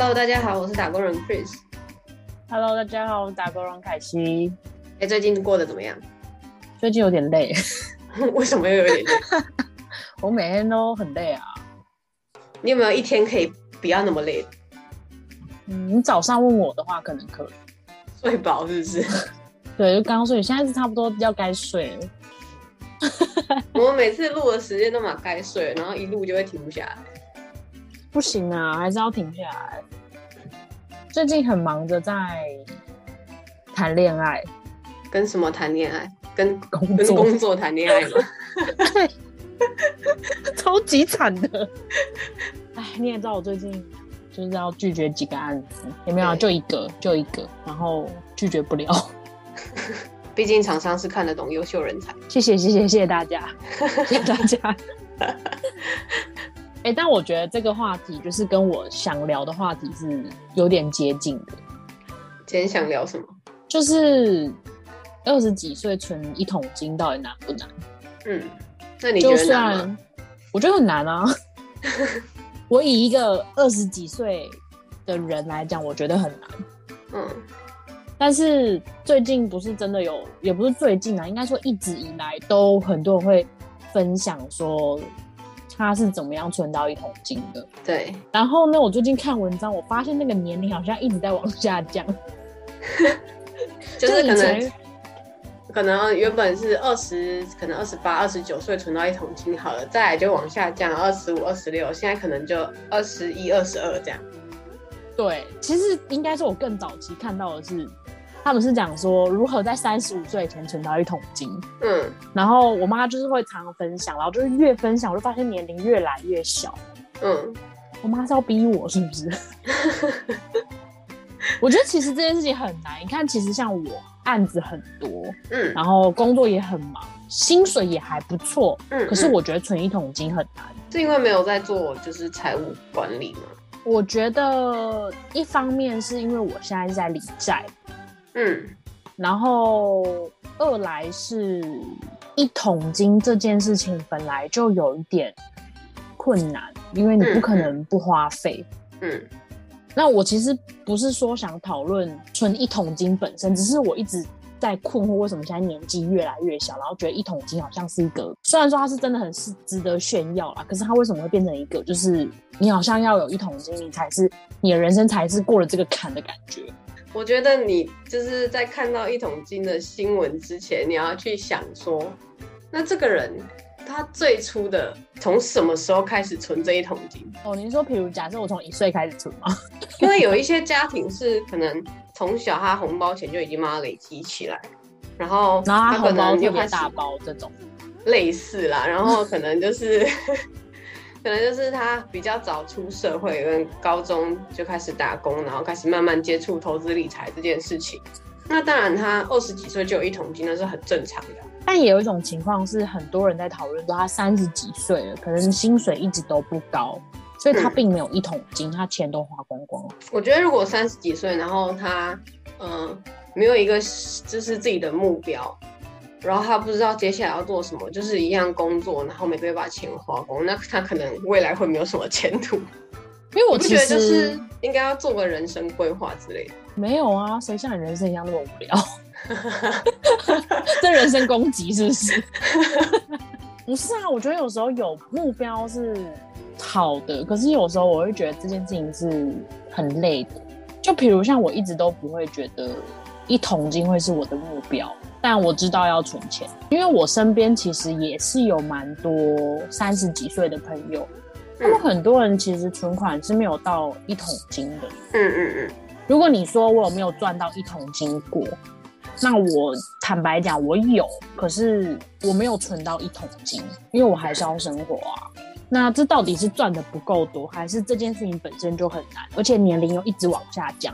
Hello，大家好，我是打工人 Chris。Hello，大家好，我是打工人凯西。哎，最近过得怎么样？最近有点累，为什么又有点累？我每天都很累啊。你有没有一天可以不要那么累？嗯，你早上问我的话，可能可以。睡饱是不是？对，就刚刚睡，现在是差不多要该睡了。我们每次录的时间都蛮该睡，然后一录就会停不下来。不行啊，还是要停下来。最近很忙着在谈恋爱，跟什么谈恋爱？跟工作跟工作谈恋爱吗？超级惨的。哎，你也知道我最近就是要拒绝几个案子，有没有就一个，就一个，然后拒绝不了。毕竟厂商是看得懂优秀人才。谢谢谢谢谢谢大家，谢谢大家。哎、但我觉得这个话题就是跟我想聊的话题是有点接近的，今天想聊什么？就是二十几岁存一桶金到底难不难？嗯，那你觉就得我觉得很难啊，我以一个二十几岁的人来讲，我觉得很难。嗯，但是最近不是真的有，也不是最近啊，应该说一直以来都很多人会分享说他是怎么样存到一桶金的。对，然后呢，我最近看文章，我发现那个年龄好像一直在往下降，就是可能可能原本是二十，可能二十八、二十九岁存到一桶金好了，再来就往下降，二十五、二十六，现在可能就二十一、二十二这样。对，其实应该是我更早期看到的是，他们是讲说如何在三十五岁前存到一桶金。嗯，然后我妈就是会常常分享，然后就是越分享，我就发现年龄越来越小。嗯，我妈是要逼我是不是？我觉得其实这件事情很难。你看，其实像我案子很多，嗯然后工作也很忙，薪水也还不错，嗯，可是嗯我觉得存一桶金很难。是因为没有在做就是财务管理吗。我觉得一方面是因为我现在是在理债，嗯然后二来是一桶金这件事情本来就有一点困难，因为你不可能不花费。嗯那我其实不是说想讨论存一桶金本身，只是我一直在困惑为什么现在年纪越来越小，然后觉得一桶金好像是一个，虽然说它是真的很是值得炫耀啦，可是它为什么会变成一个，就是你好像要有一桶金，你才是你的人生才是过了这个坎的感觉。我觉得你就是在看到一桶金的新闻之前，你要去想说，那这个人他最初的从什么时候开始存这一桶金？哦，您说，比如假设我从一岁开始存吗？因为有一些家庭是可能从小他红包钱就已经把它累积起来，然后他可能又开始大包这种，类似啦，然后可能就是可能就是他比较早出社会，跟高中就开始打工，然后开始慢慢接触投资理财这件事情。那当然，他二十几岁就有一桶金，那是很正常的。但也有一种情况是，很多人在讨论说他三十几岁了，可能薪水一直都不高，所以他嗯并没有一桶金，他钱都花光光了。我觉得如果三十几岁，然后他嗯、呃没有一个就是自己的目标，然后他不知道接下来要做什么，就是一样工作，然后每个月把钱花光，那他可能未来会没有什么前途。因为我觉得就是应该要做个人生规划之类的。没有啊，谁像你人生一样那么无聊？这人身攻击是不是？不是啊，我觉得有时候有目标是好的，可是有时候我会觉得这件事情是很累的。就比如像我一直都不会觉得一桶金会是我的目标，但我知道要存钱，因为我身边其实也是有蛮多三十几岁的朋友，他们嗯很多人其实存款是没有到一桶金的。嗯嗯嗯，如果你说我有没有赚到一桶金过，那我坦白讲我有，可是我没有存到一桶金，因为我还是要生活啊。那这到底是赚的不够多，还是这件事情本身就很难，而且年龄又一直往下降？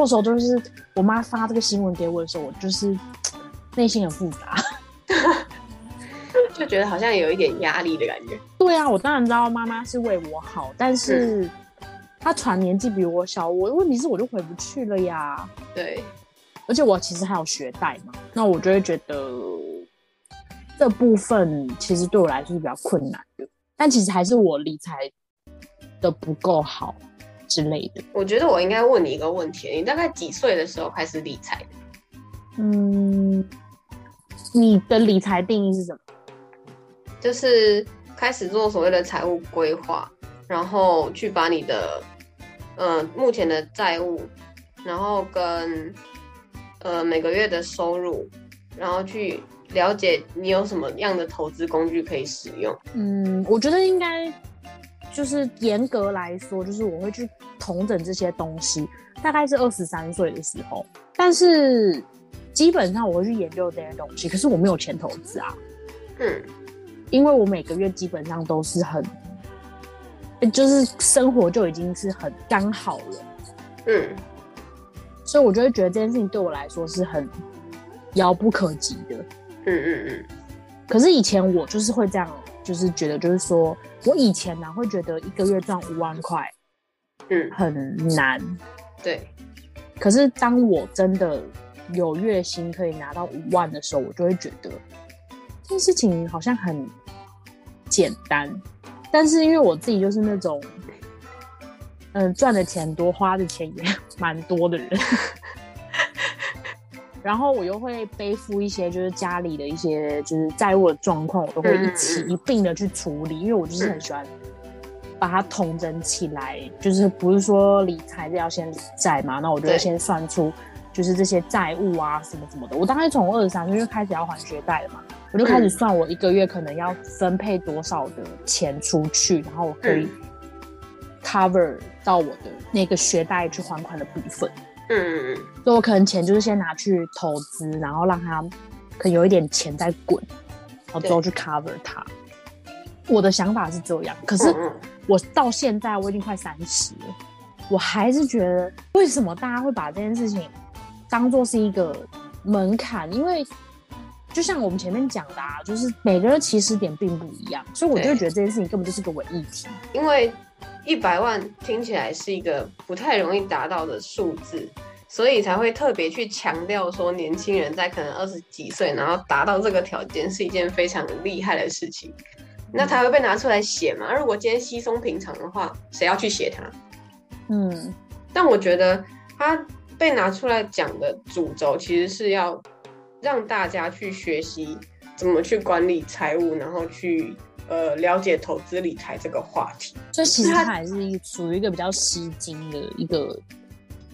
那时候就是我妈发这个新闻给我的时候，我就是 内心很复杂。就觉得好像有一点压力的感觉。对啊，我当然知道妈妈是为我好，但是她传年纪比我小，我问题是我就回不去了呀。对，而且我其实还有学贷嘛，那我就会觉得这部分其实对我来说是比较困难的。但其实还是我理财的不够好，之类的。我觉得我应该问你一个问题：你大概几岁的时候开始理财？嗯，你的理财定义是什么？就是开始做所谓的财务规划，然后去把你的呃目前的债务，然后跟呃每个月的收入，然后去了解你有什么样的投资工具可以使用。嗯，我觉得应该就是严格来说，就是我会去统整这些东西，大概是二十三岁的时候，但是基本上我会去研究这些东西，可是我没有钱投资啊。嗯。因为我每个月基本上都是很，就是生活就已经是很刚好了，嗯，所以我就会觉得这件事情对我来说是很遥不可及的，嗯嗯嗯。可是以前我就是会这样，就是觉得就是说我以前呢会觉得一个月赚五万块，嗯，很难，对。可是当我真的有月薪可以拿到五万的时候，我就会觉得这件事情好像很。简单，但是因为我自己就是那种，嗯，赚的钱多，花的钱也 蛮多的人，然后我又会背负一些就是家里的一些就是债务的状况，我都会一起一并的去处理，因为我就是很喜欢把它统整起来，就是不是说理财是要先理债嘛，那我就会先算出就是这些债务啊什么什么的，我大概从二十三岁就开始要还学贷了嘛。我就开始算我一个月可能要分配多少的钱出去，然后我可以 cover 到我的那个学贷去还款的部分。嗯嗯嗯。所以我可能钱就是先拿去投资，然后让它可有一点钱在滚，然后之后去 cover 它。我的想法是这样，可是我到现在我已经快三十了，我还是觉得为什么大家会把这件事情当做是一个门槛？因为就像我们前面讲的，啊，就是每个人起始点并不一样，所以我就觉得这件事情根本就是个伪议题。因为一百万听起来是一个不太容易达到的数字，所以才会特别去强调说，年轻人在可能二十几岁，然后达到这个条件是一件非常厉害的事情。那他会被拿出来写嘛？如果今天稀松平常的话，谁要去写它？嗯，但我觉得他被拿出来讲的主轴，其实是要。让大家去学习怎么去管理财务，然后去呃了解投资理财这个话题。所以其实它还是属于一个比较吸睛的一个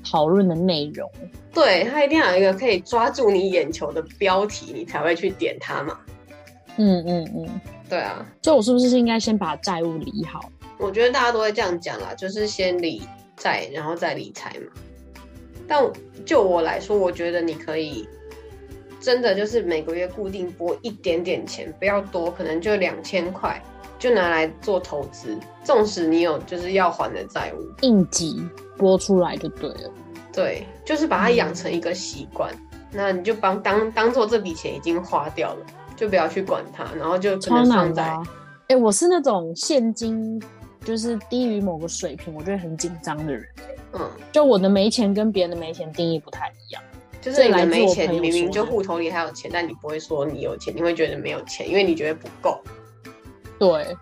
讨论的内容。对，它一定要有一个可以抓住你眼球的标题，你才会去点它嘛。嗯嗯嗯，对啊。所以我是不是应该先把债务理好？我觉得大家都会这样讲啦，就是先理债，然后再理财嘛。但就我来说，我觉得你可以。真的就是每个月固定拨一点点钱，不要多，可能就两千块，就拿来做投资。纵使你有就是要还的债务，应急拨出来就对了。对，就是把它养成一个习惯，那你就帮当当做这笔钱已经花掉了，就不要去管它，然后就可能放在。哎，我是那种现金就是低于某个水平，我就会很紧张的人。嗯，就我的没钱跟别人的没钱定义不太一样。就是你没钱，你明明就户头里还有钱，但你不会说你有钱，你会觉得没有钱，因为你觉得不够。对，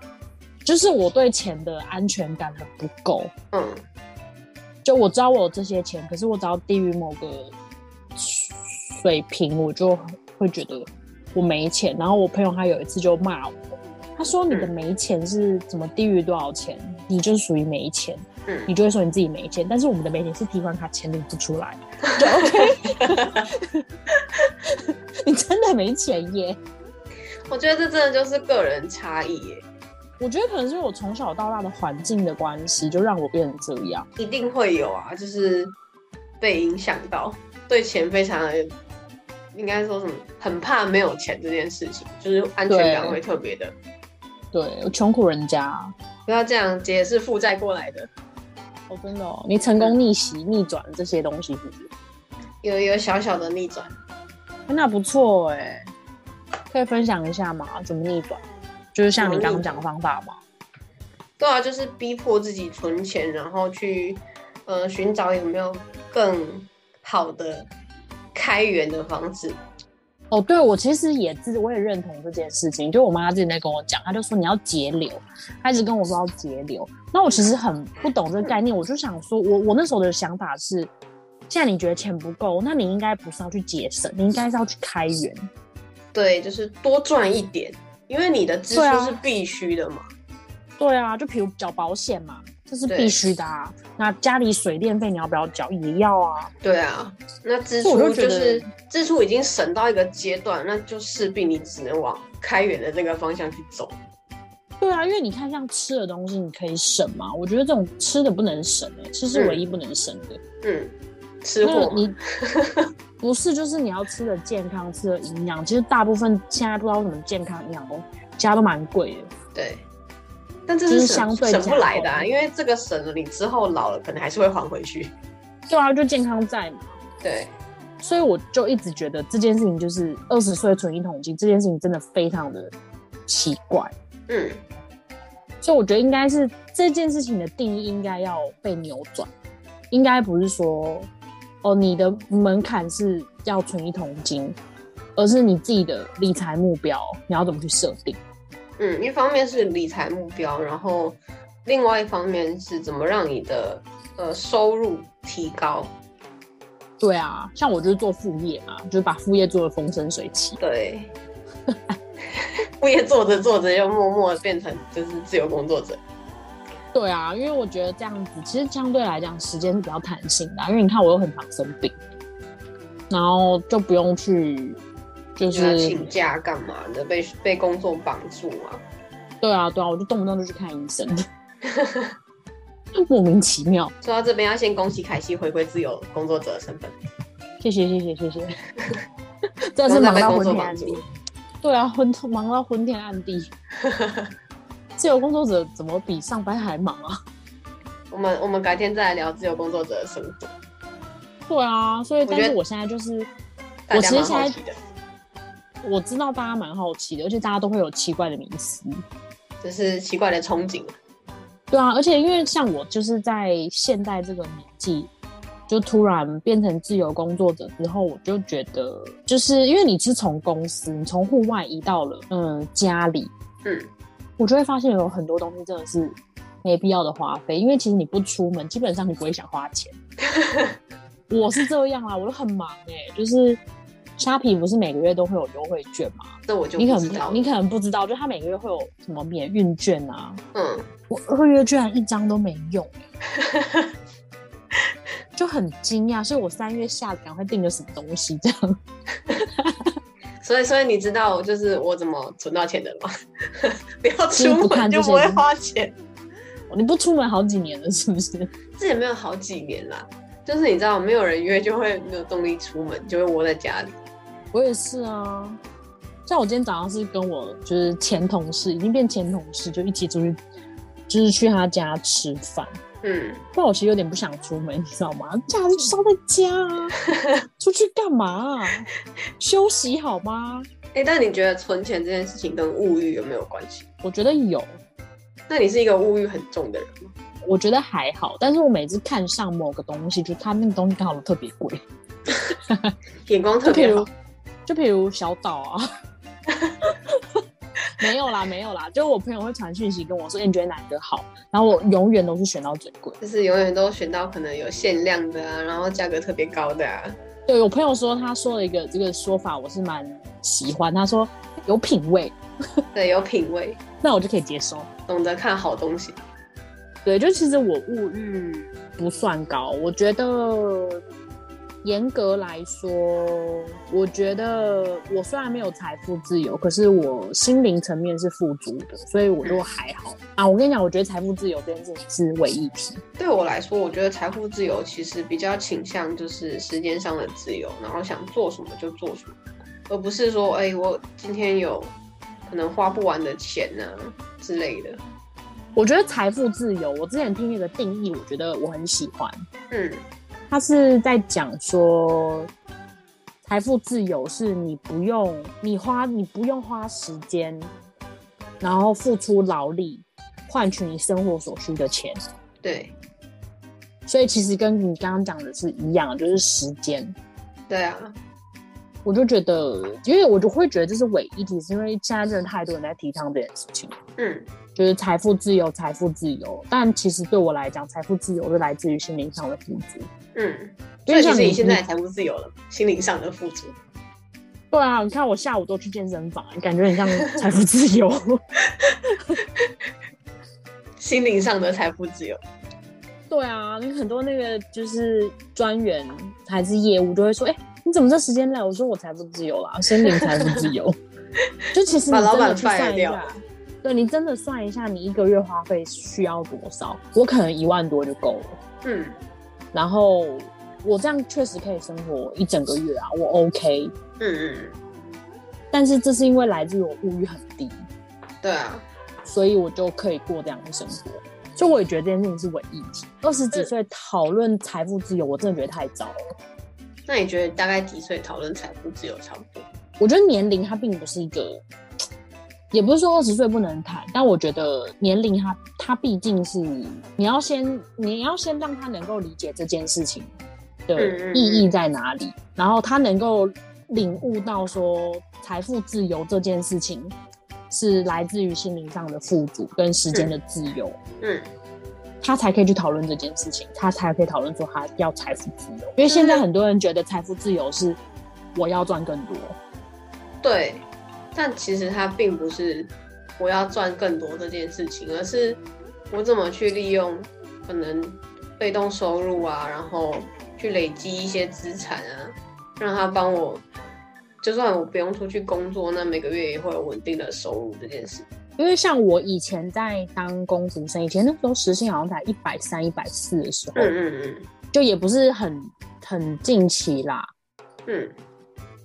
就是我对钱的安全感很不够。嗯，就我知道我有这些钱，可是我只要低于某个水平，我就会觉得我没钱。然后我朋友他有一次就骂我，他说：“你的没钱是怎么低于多少钱，你就属于没钱。”嗯，你就会说你自己没钱，但是我们的没钱是提款卡钱领不出来，就 OK。你真的没钱耶？我觉得这真的就是个人差异耶。我觉得可能是我从小到大的环境的关系，就让我变成这样。一定会有啊，就是被影响到，对钱非常的，应该说什么，很怕没有钱这件事情，就是安全感会特别的。对，穷苦人家不要这样，姐是负债过来的。哦，真的哦，你成功逆袭、逆转这些东西是不是？有有小小的逆转，那不错哎，可以分享一下吗？怎么逆转？就是像你刚刚讲的方法吗？对啊，就是逼迫自己存钱，然后去呃寻找有没有更好的开源的方式。哦，对，我其实也自我也认同这件事情。就我妈之前在跟我讲，她就说你要节流，她一直跟我说要节流。那我其实很不懂这个概念，我就想说，我我那时候的想法是，现在你觉得钱不够，那你应该不是要去节省，你应该是要去开源。对，就是多赚一点，因为你的支出是必须的嘛。对啊，就比如缴保险嘛，这是必须的啊。那家里水电费你要不要缴？也要啊。对啊，那支出就是支出已经省到一个阶段，那就势必你只能往开源的这个方向去走。对啊，因为你看像吃的东西，你可以省嘛。我觉得这种吃的不能省哎，吃是唯一不能省的。嗯，吃货你 不是就是你要吃的健康，吃的营养。其实大部分现在不知道什么健康营养都加都蛮贵的。对。但这是相对省不来的啊，因为这个省了，你之后老了可能还是会还回去。对啊，就健康在嘛。对，所以我就一直觉得这件事情就是二十岁存一桶金这件事情真的非常的奇怪。嗯，所以我觉得应该是这件事情的定义应该要被扭转，应该不是说哦你的门槛是要存一桶金，而是你自己的理财目标你要怎么去设定。嗯，一方面是理财目标，然后另外一方面是怎么让你的呃收入提高。对啊，像我就是做副业嘛，就是把副业做的风生水起。对，副业做着做着又默默变成就是自由工作者。对啊，因为我觉得这样子其实相对来讲时间是比较弹性的，因为你看我又很常生病，然后就不用去。就是请假干嘛的？被被工作绑住啊？对啊，对啊，我就动不动就去看医生，莫名其妙。说到这边，要先恭喜凯西回归自由工作者的身份。谢谢谢谢谢谢。真的是忙到昏天暗地。对啊，昏忙到昏天暗地。自由工作者怎么比上班还忙啊？我们我们改天再来聊自由工作者的生活。对啊，所以但是我现在就是，我其实现在。我知道大家蛮好奇的，而且大家都会有奇怪的名词，就是奇怪的憧憬。对啊，而且因为像我就是在现代这个年纪，就突然变成自由工作者之后，我就觉得，就是因为你是从公司，你从户外移到了嗯家里，嗯，我就会发现有很多东西真的是没必要的花费，因为其实你不出门，基本上你不会想花钱。我是这样啊，我都很忙哎，就是。虾皮不是每个月都会有优惠券吗？这我就你可能你可能不知道，就它每个月会有什么免运券啊？嗯，我二月居然一张都没用，就很惊讶。所以我三月下赶快订了什么东西这样。所以，所以你知道就是我怎么存到钱的吗？不要出门就不会花钱。你不出门好几年了，是不是？这也没有好几年啦，就是你知道，没有人约就会没有动力出门，就会窝在家里。我也是啊，像我今天早上是跟我就是前同事，已经变前同事，就一起出去，就是去他家吃饭。嗯，但我其实有点不想出门，你知道吗？假日烧在家啊，出去干嘛？休息好吗？哎，但你觉得存钱这件事情跟物欲有没有关系？我觉得有。那你是一个物欲很重的人吗？我觉得还好，但是我每次看上某个东西，就他那个东西刚好特别贵，眼光特别好。就比如小岛啊，没有啦，没有啦。就我朋友会传讯息跟我说：“你觉得哪个好？”然后我永远都是选到最贵，就是永远都选到可能有限量的啊，然后价格特别高的啊。对我朋友说，他说了一个这个说法，我是蛮喜欢。他说有品味，对，有品味，那我就可以接受，懂得看好东西。对，就其实我物欲不算高，我觉得。严格来说，我觉得我虽然没有财富自由，可是我心灵层面是富足的，所以我就还好啊。我跟你讲，我觉得财富自由这件事情是唯一题。对我来说，我觉得财富自由其实比较倾向就是时间上的自由，然后想做什么就做什么，而不是说，哎，我今天有可能花不完的钱呢之类的。我觉得财富自由，我之前听那个定义，我觉得我很喜欢。嗯。他是在讲说，财富自由是你不用你花你不用花时间，然后付出劳力换取你生活所需的钱。对，所以其实跟你刚刚讲的是一样，就是时间。对啊，我就觉得，因为我就会觉得这是伪议题，是因为现在真的太多人在提倡这件事情，嗯，就是财富自由，财富自由。但其实对我来讲，财富自由是来自于心灵上的富足。嗯，所以其实你现在财富自由了，心灵上的富足。对啊，你看我下午都去健身房，感觉很像财富自由。心灵上的财富自由。对啊，你很多那个就是专员还是业务都会说，哎。你怎么这时间来？我说我财富自由啦，心灵财富自由。就其实你真的去算一下，对你真的算一下，你一个月花费需要多少？我可能一万多就够了。嗯，然后我这样确实可以生活一整个月啊，我 OK。嗯嗯。但是这是因为来自于我物欲很低。对啊。所以我就可以过这样的生活。所以我也觉得这件事情是伪议题。二十几岁讨论财富自由，我真的觉得太早了。那你觉得大概几岁讨论财富自由差不多？我觉得年龄它并不是一个，也不是说二十岁不能谈，但我觉得年龄它它毕竟是你要先你要先让他能够理解这件事情的意义在哪里，然后他能够领悟到说财富自由这件事情是来自于心灵上的富足跟时间的自由。嗯。他才可以去讨论这件事情，他才可以讨论说他要财富自由。因为现在很多人觉得财富自由是我要赚更多，对，但其实他并不是我要赚更多这件事情，而是我怎么去利用可能被动收入啊，然后去累积一些资产啊，让他帮我，就算我不用出去工作，那每个月也会有稳定的收入这件事。因为像我以前在当工读生，以前那时候时薪好像才一百三、一百四的时候，嗯嗯嗯，就也不是很很近期啦，嗯，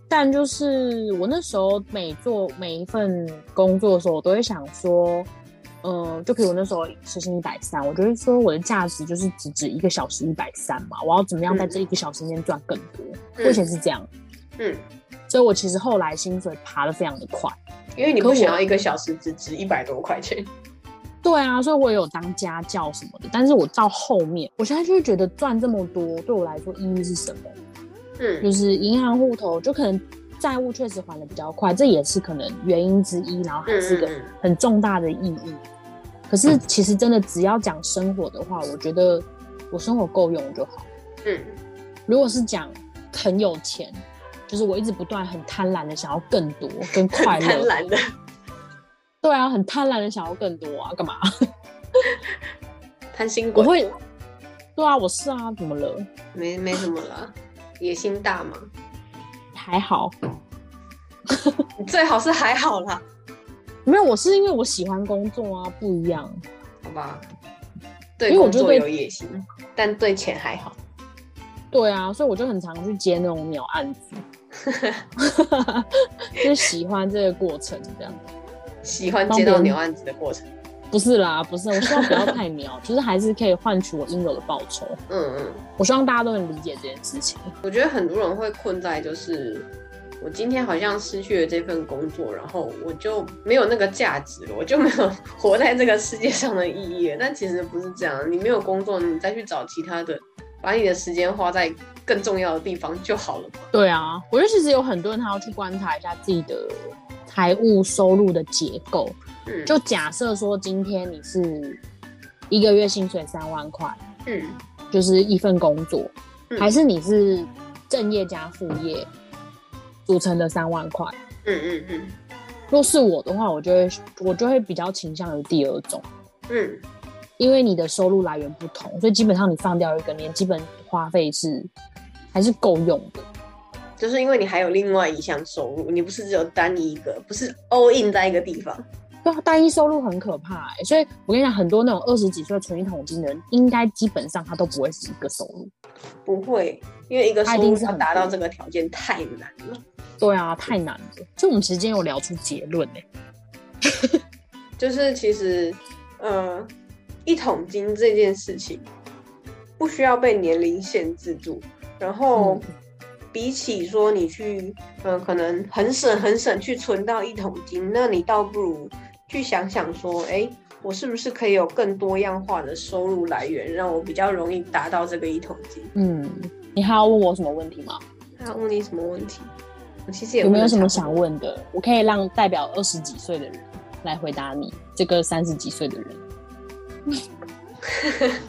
但就是我那时候每做每一份工作的时候，我都会想说，嗯，就比如那时候时薪一百三，我就会说我的价值就是只值一个小时一百三嘛，我要怎么样在这一个小时间赚更多？目前是这样，嗯，所以我其实后来薪水爬的非常的快。因为你不想要一个小时只值一百多块钱，对啊，所以我也有当家教什么的。但是我到后面，我现在就会觉得赚这么多对我来说意义是什么？嗯，就是银行户头就可能债务确实还的比较快，这也是可能原因之一，然后还是个很重大的意义。可是其实真的只要讲生活的话，我觉得我生活够用就好。嗯，如果是讲很有钱。就是我一直不断很贪婪的想要更多跟快乐，贪婪的，对啊，很贪婪的想要更多啊，干嘛？贪心鬼？我会，对啊，我是啊，怎么了？没没什么了，野心大吗？还好，最好是还好啦。没有，我是因为我喜欢工作啊，不一样，好吧？对工作有野心，但对钱还好。对啊，所以我就很常去接那种鸟案子。就喜欢这个过程，这样喜欢接到牛案子的过程，不是啦，不是，我希望不要太苗，就是还是可以换取我应有的报酬。嗯嗯，我希望大家都能理解这件事情。我觉得很多人会困在，就是我今天好像失去了这份工作，然后我就没有那个价值了，我就没有活在这个世界上的意义了。但其实不是这样，你没有工作，你再去找其他的。把你的时间花在更重要的地方就好了嘛。对啊，我觉得其实有很多人他要去观察一下自己的财务收入的结构。嗯，就假设说今天你是一个月薪水三万块，嗯，就是一份工作，还是你是正业加副业组成的三万块？嗯嗯嗯。若是我的话，我就会我就会比较倾向于第二种。嗯。因为你的收入来源不同，所以基本上你放掉一个年，基本花费是还是够用的。就是因为你还有另外一项收入，你不是只有单一一个，不是 all in 在一个地方。对，单一收入很可怕哎。所以我跟你讲，很多那种二十几岁存一桶金的人，应该基本上他都不会是一个收入。不会，因为一个收入要达到这个条件太难了。对啊，太难了。就我们其实今天有聊出结论哎，就是其实，呃。一桶金这件事情不需要被年龄限制住，然后比起说你去，嗯，可能很省很省去存到一桶金，那你倒不如去想想说，哎，我是不是可以有更多样化的收入来源，让我比较容易达到这个一桶金？嗯，你还要问我什么问题吗？还要问你什么问题？我其实也有没有什么想？问的？我可以让代表二十几岁的人来回答你这个三十几岁的人。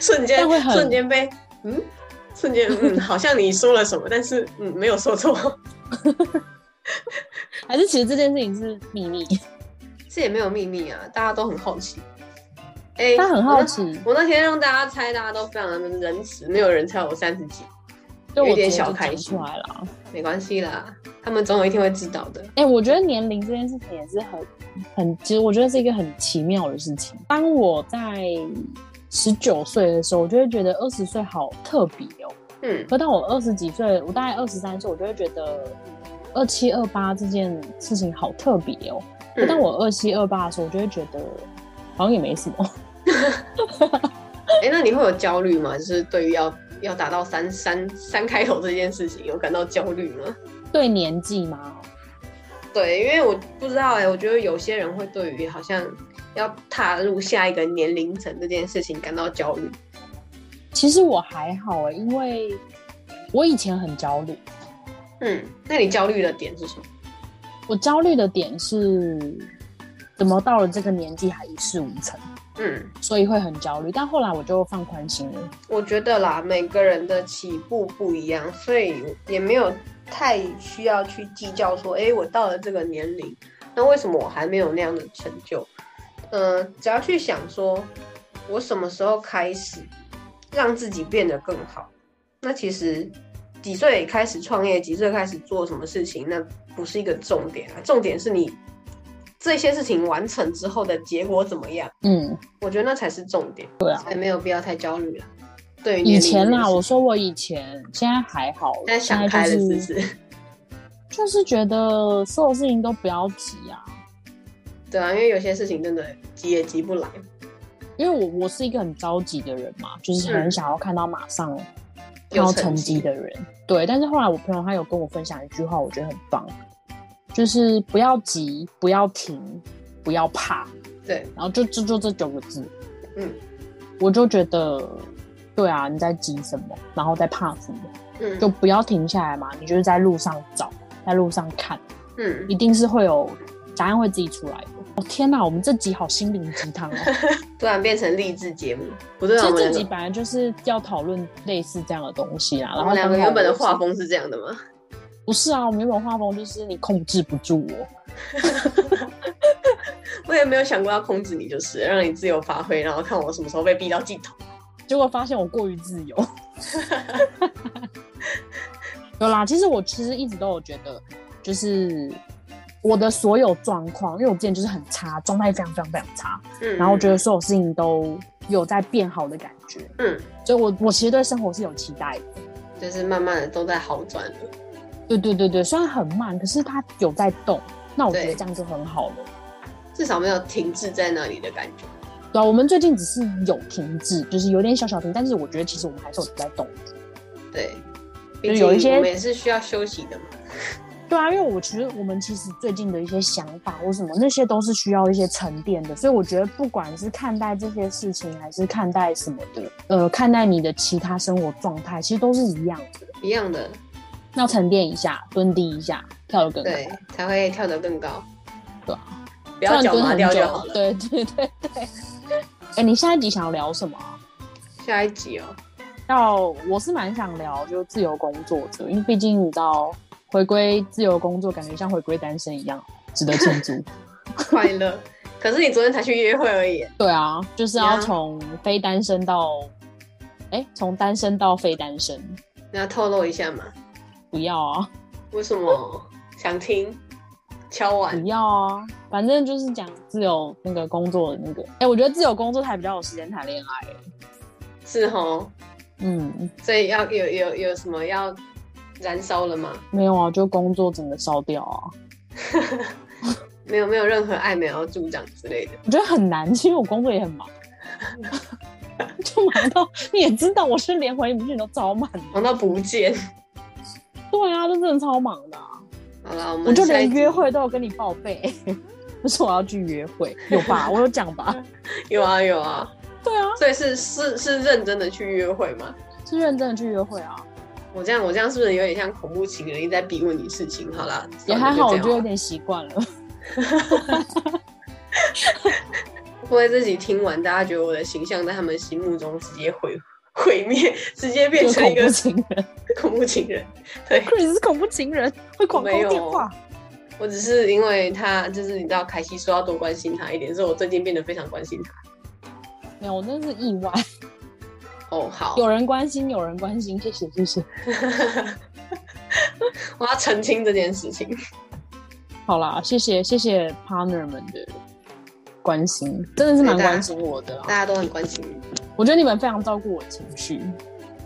瞬间但会很瞬间被嗯，瞬间嗯，好像你说了什么，但是嗯，没有说错。还是其实这件事情是秘密？这也没有秘密啊，大家都很好奇。哎、他很好奇我那。我那天让大家猜，大家都非常的仁慈，没有人猜我三十几，有点小开心出来了。没关系啦，他们总有一天会知道的。哎、我觉得年龄这件事情也是很很，其实我觉得是一个很奇妙的事情。当我在十九岁的时候，我就会觉得二十岁好特别哦。嗯，可当我二十几岁，我大概二十三岁，我就会觉得二七二八这件事情好特别哦。可嗯当我二七二八的时候，我就会觉得好像也没什么。哎、那你会有焦虑吗？就是对于要要达到三三三开头这件事情，有感到焦虑吗？对年纪吗，对，因为我不知道哎、我觉得有些人会对于好像要踏入下一个年龄层这件事情感到焦虑。其实我还好哎、因为我以前很焦虑。嗯，那你焦虑的点是什么？我焦虑的点是，怎么到了这个年纪还一事无成，嗯，所以会很焦虑。但后来我就放宽心了。我觉得啦，每个人的起步不一样，所以也没有太需要去计较说，哎、我到了这个年龄，那为什么我还没有那样的成就？嗯、只要去想说，我什么时候开始让自己变得更好，那其实几岁开始创业，几岁开始做什么事情，那不是一个重点啊，重点是你这些事情完成之后的结果怎么样。嗯，我觉得那才是重点。对啊。没有必要太焦虑了。对以前啦，我说我以前，现在还好了。现在想开了，是是不是？就是觉得所有事情都不要急啊，对啊，因为有些事情真的急也急不来。因为我我是一个很着急的人嘛，就是很嗯想要看到马上看有成到成绩绩的人。对，但是后来我朋友他有跟我分享一句话，我觉得很棒，就是不要急，不要停，不要怕，对，然后就就就这九个字，嗯我就觉得，对啊，你在急什么，然后在怕什么，嗯，就不要停下来嘛，你就是在路上找，在路上看，嗯，一定是会有答案会自己出来的。哦天哪，我们这集好心灵鸡汤哦！突然变成励志节目，不对我们两个，集本来就是要讨论类似这样的东西啦，然后我们两个原本的画风是这样的吗？不是啊，我们原本画风就是你控制不住我，我也没有想过要控制你，就是让你自由发挥，然后看我什么时候被逼到尽头。结果发现我过于自由。有啦，其实我其实一直都有觉得，就是我的所有状况，因为我之前就是很差，状态非常非常非常差，嗯，然后觉得所有事情都有在变好的感觉，嗯，所以我我其实对生活是有期待的。就是慢慢的都在好转了。对对对对，虽然很慢，可是它有在动，那我觉得对这样就很好了。至少没有停滞在那里的感觉。对啊，我们最近只是有停滞，就是有点小小停，但是我觉得其实我们还是有在动。对，就有一些我们也是需要休息的嘛。对啊，因为我其实我们其实最近的一些想法或什么，那些都是需要一些沉淀的，所以我觉得不管是看待这些事情，还是看待什么的，呃，看待你的其他生活状态，其实都是一样的，一样的，要沉淀一下，蹲低一下，跳得更高。对，才会跳得更高。对啊，不要脚麻掉就好了。对对对对。哎、你下一集想要聊什么啊？下一集哦，要我是蛮想聊，就自由工作者，因为毕竟你知道，回归自由工作，感觉像回归单身一样，值得庆祝。快乐。可是你昨天才去约会而已。对啊，就是要从非单身到，哎、从单身到非单身，你要透露一下嘛？不要啊，为什么 想听？敲不要啊，反正就是讲自由那个工作的那个。哎、我觉得自由工作才比较有时间谈恋爱、是吼，嗯，所以要有有有什么要燃烧了吗？没有啊，就工作整个烧掉啊。没有没有任何爱美要助长之类的。我觉得很难，因为我工作也很忙，就忙到你也知道，我是连回信都超满的。忙到不见。对啊，就真的超忙的啊、好了，我们我就连约会都有跟你报备，不是我要去约会，有吧？我有讲吧？有啊有啊，对啊，所以是是是认真的去约会吗？是认真的去约会啊。我这样我这样是不是有点像恐怖情人一直在逼问你事情？好啦，也还好，我觉得有得点习惯了。会不会自己听完，大家觉得我的形象在他们心目中直接毁毁灭，直接变成一个恐怖情人 恐怖情人？对，，Chris 是恐怖情人，会狂没有攻电话。我只是因为他就是你知道，凯西说要多关心他一点，所以我最近变得非常关心他。没有，我真的是意外，哦，好，有人关心，有人关心，谢谢谢谢。我要澄清这件事情。好啦，谢谢谢谢 partner 们的关心，真的是蛮关心我的啦大。家都很关心你。我觉得你们非常照顾我情绪，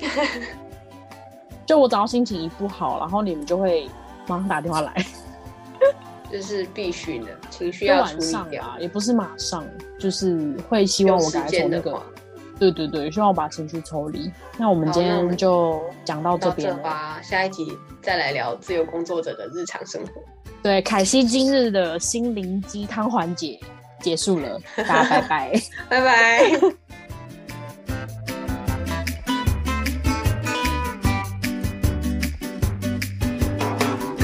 就我只要心情一不好，然后你们就会马上打电话来，这是必须的，情绪要处理晚上掉啊，。也不是马上，就是会希望我赶快从那个对对对，希望我把情绪抽离。那我们今天就讲到这到边吧，下一集再来聊自由工作者的日常生活。对，凯西今日的心灵鸡汤环节结束了，大家拜拜。拜拜。